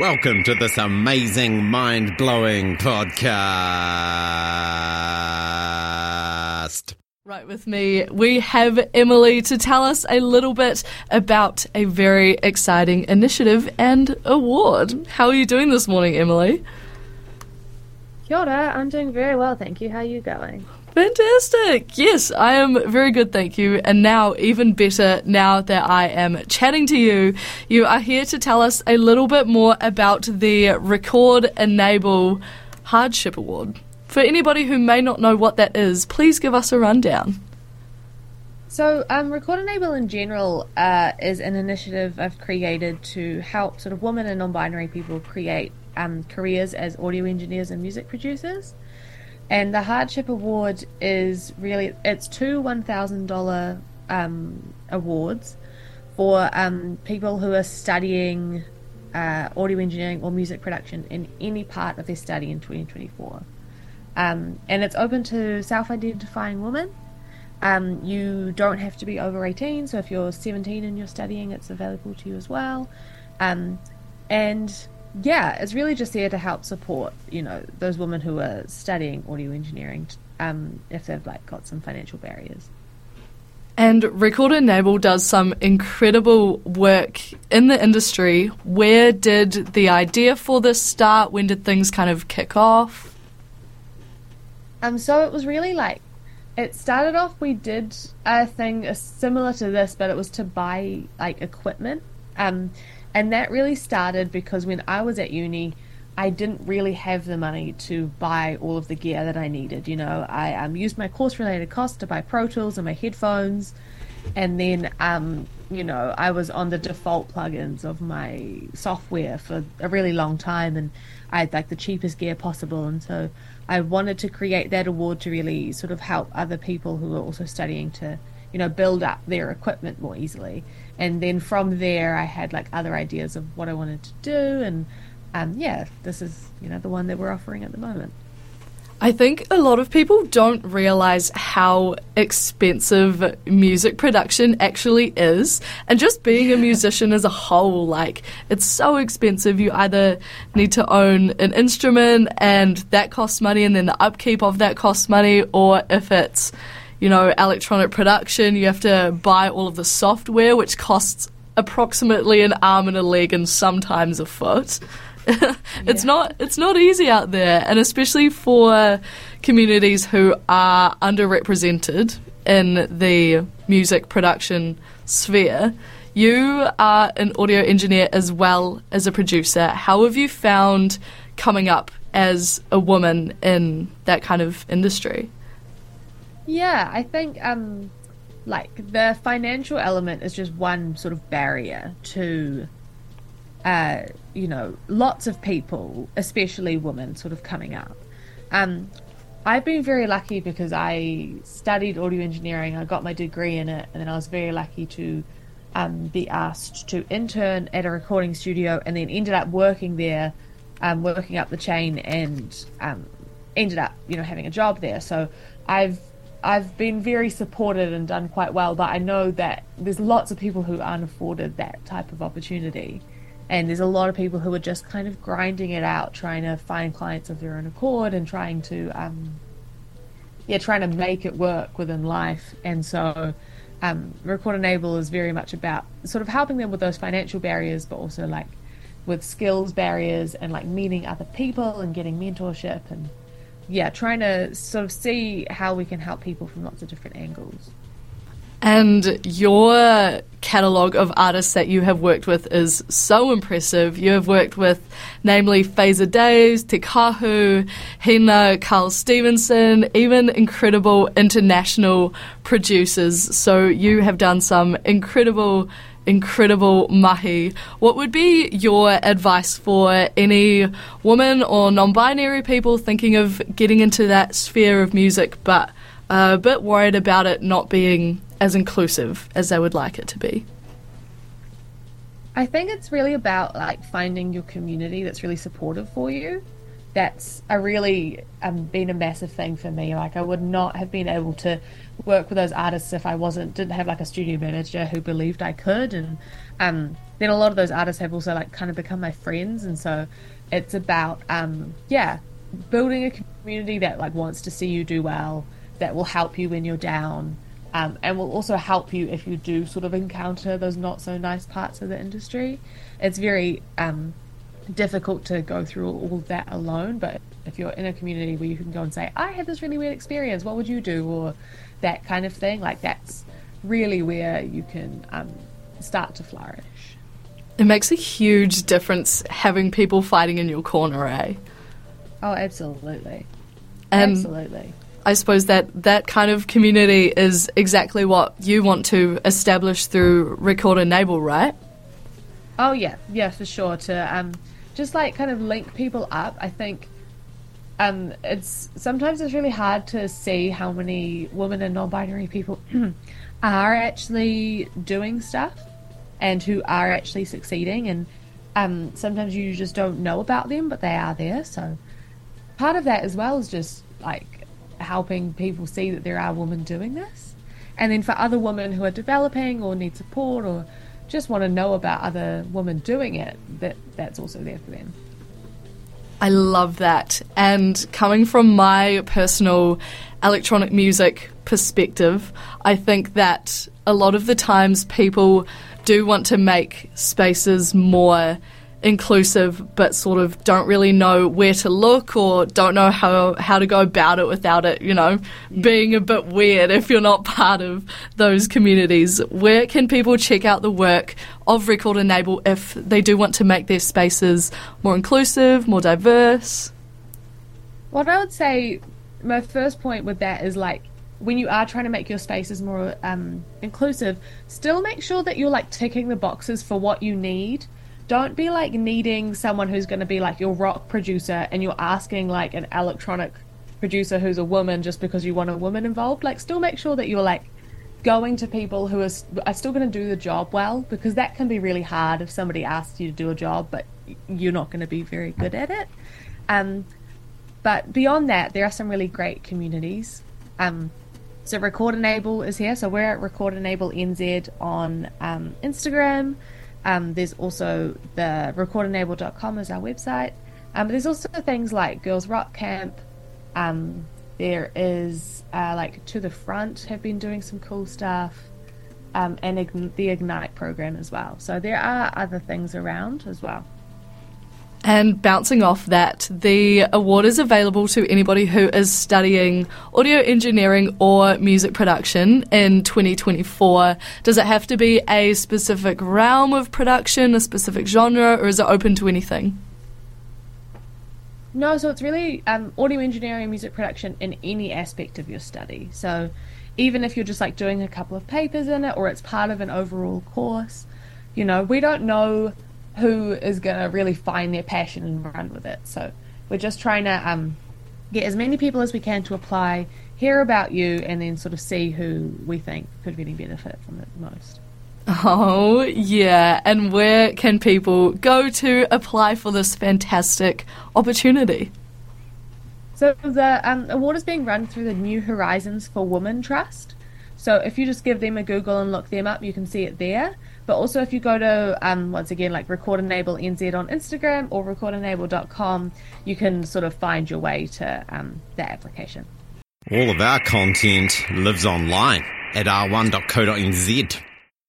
Welcome to this amazing, mind blowing podcast. Right with me, we have Emily to tell us a little bit about a very exciting initiative and award. How are you doing this morning, Emily? Kia ora, I'm doing very well, thank you. How are you going? Fantastic. Yes, I am very good, thank you. And now, even better, now that I am chatting to you, you are here to tell us a little bit more about the Record Enable Hardship Award. For anybody who may not know what that is, please give us a rundown. So, um, Record Enable in general uh, is an initiative I've created to help sort of women and non binary people create um, careers as audio engineers and music producers. And the Hardship Award is really it's two one thousand dollar um, awards for um, people who are studying uh, audio engineering or music production in any part of their study in 2024. Um, and it's open to self-identifying women. Um, you don't have to be over 18, so if you're 17 and you're studying, it's available to you as well. Um, and yeah, it's really just there to help support, you know, those women who are studying audio engineering um, if they've like got some financial barriers. And Record Enable does some incredible work in the industry. Where did the idea for this start? When did things kind of kick off? Um, so it was really like it started off. We did a thing similar to this, but it was to buy like equipment. Um, and that really started because when I was at uni, I didn't really have the money to buy all of the gear that I needed. You know, I um, used my course related costs to buy Pro Tools and my headphones. And then, um, you know, I was on the default plugins of my software for a really long time and I had like the cheapest gear possible. And so I wanted to create that award to really sort of help other people who are also studying to, you know, build up their equipment more easily and then from there I had like other ideas of what I wanted to do and um, yeah this is you know the one that we're offering at the moment I think a lot of people don't realize how expensive music production actually is. And just being a musician as a whole, like, it's so expensive. You either need to own an instrument and that costs money, and then the upkeep of that costs money, or if it's you know, electronic production. You have to buy all of the software, which costs approximately an arm and a leg and sometimes a foot. it's yeah. not it's not easy out there, and especially for communities who are underrepresented in the music production sphere. You are an audio engineer as well as a producer. How have you found coming up as a woman in that kind of industry? Yeah, I think um, like the financial element is just one sort of barrier to, uh, you know, lots of people, especially women, sort of coming up. Um, I've been very lucky because I studied audio engineering. I got my degree in it, and then I was very lucky to um, be asked to intern at a recording studio, and then ended up working there, um, working up the chain, and um, ended up, you know, having a job there. So I've I've been very supported and done quite well, but I know that there's lots of people who aren't afforded that type of opportunity. And there's a lot of people who are just kind of grinding it out, trying to find clients of their own accord and trying to, um, yeah, trying to make it work within life. And so, um, Record Enable is very much about sort of helping them with those financial barriers, but also like with skills barriers and like meeting other people and getting mentorship and yeah, trying to sort of see how we can help people from lots of different angles. And your catalogue of artists that you have worked with is so impressive. You have worked with, namely, Phaser Days, Te Kahu, Hina, Carl Stevenson, even incredible international producers. So you have done some incredible incredible mahi. What would be your advice for any woman or non binary people thinking of getting into that sphere of music but uh, a bit worried about it not being as inclusive as they would like it to be? I think it's really about like finding your community that's really supportive for you. That's a really um, been a massive thing for me. Like I would not have been able to work with those artists if I wasn't didn't have like a studio manager who believed I could and um then a lot of those artists have also like kind of become my friends, and so it's about um, yeah, building a community that like wants to see you do well, that will help you when you're down, um, and will also help you if you do sort of encounter those not so nice parts of the industry. It's very um, difficult to go through all that alone, but if you're in a community where you can go and say, I had this really weird experience, what would you do? Or that kind of thing, like that's really where you can um, start to flourish. It makes a huge difference having people fighting in your corner, eh? Oh, absolutely. And absolutely. I suppose that that kind of community is exactly what you want to establish through Record Enable, right? Oh yeah, yeah, for sure. To um, just like kind of link people up. I think um, it's sometimes it's really hard to see how many women and non-binary people are actually doing stuff and who are actually succeeding and um, sometimes you just don't know about them but they are there so part of that as well is just like helping people see that there are women doing this and then for other women who are developing or need support or just want to know about other women doing it that that's also there for them I love that. And coming from my personal electronic music perspective, I think that a lot of the times people do want to make spaces more inclusive but sort of don't really know where to look or don't know how how to go about it without it, you know, being a bit weird if you're not part of those communities. Where can people check out the work of Record Enable if they do want to make their spaces more inclusive, more diverse? What I would say my first point with that is like when you are trying to make your spaces more um, inclusive, still make sure that you're like ticking the boxes for what you need don't be like needing someone who's going to be like your rock producer and you're asking like an electronic producer who's a woman just because you want a woman involved. Like, still make sure that you're like going to people who are, are still going to do the job well because that can be really hard if somebody asks you to do a job but you're not going to be very good at it. Um, but beyond that, there are some really great communities. Um, so Record Enable is here. So we're at Record Enable NZ on um, Instagram. Um, there's also the recordenable.com is our website. Um, there's also things like Girls Rock Camp. Um, there is uh, like To the Front have been doing some cool stuff. Um, and the Ignite program as well. So there are other things around as well. And bouncing off that, the award is available to anybody who is studying audio engineering or music production in 2024. Does it have to be a specific realm of production, a specific genre, or is it open to anything? No, so it's really um, audio engineering, and music production in any aspect of your study. So even if you're just like doing a couple of papers in it or it's part of an overall course, you know, we don't know who is going to really find their passion and run with it. So we're just trying to um, get as many people as we can to apply, hear about you, and then sort of see who we think could really benefit from it most. Oh, yeah. And where can people go to apply for this fantastic opportunity? So, the um, award is being run through the New Horizons for Women Trust. So, if you just give them a Google and look them up, you can see it there. But also, if you go to, um, once again, like Record Enable NZ on Instagram or recordenable.com, you can sort of find your way to um, that application. All of our content lives online at r1.co.nz.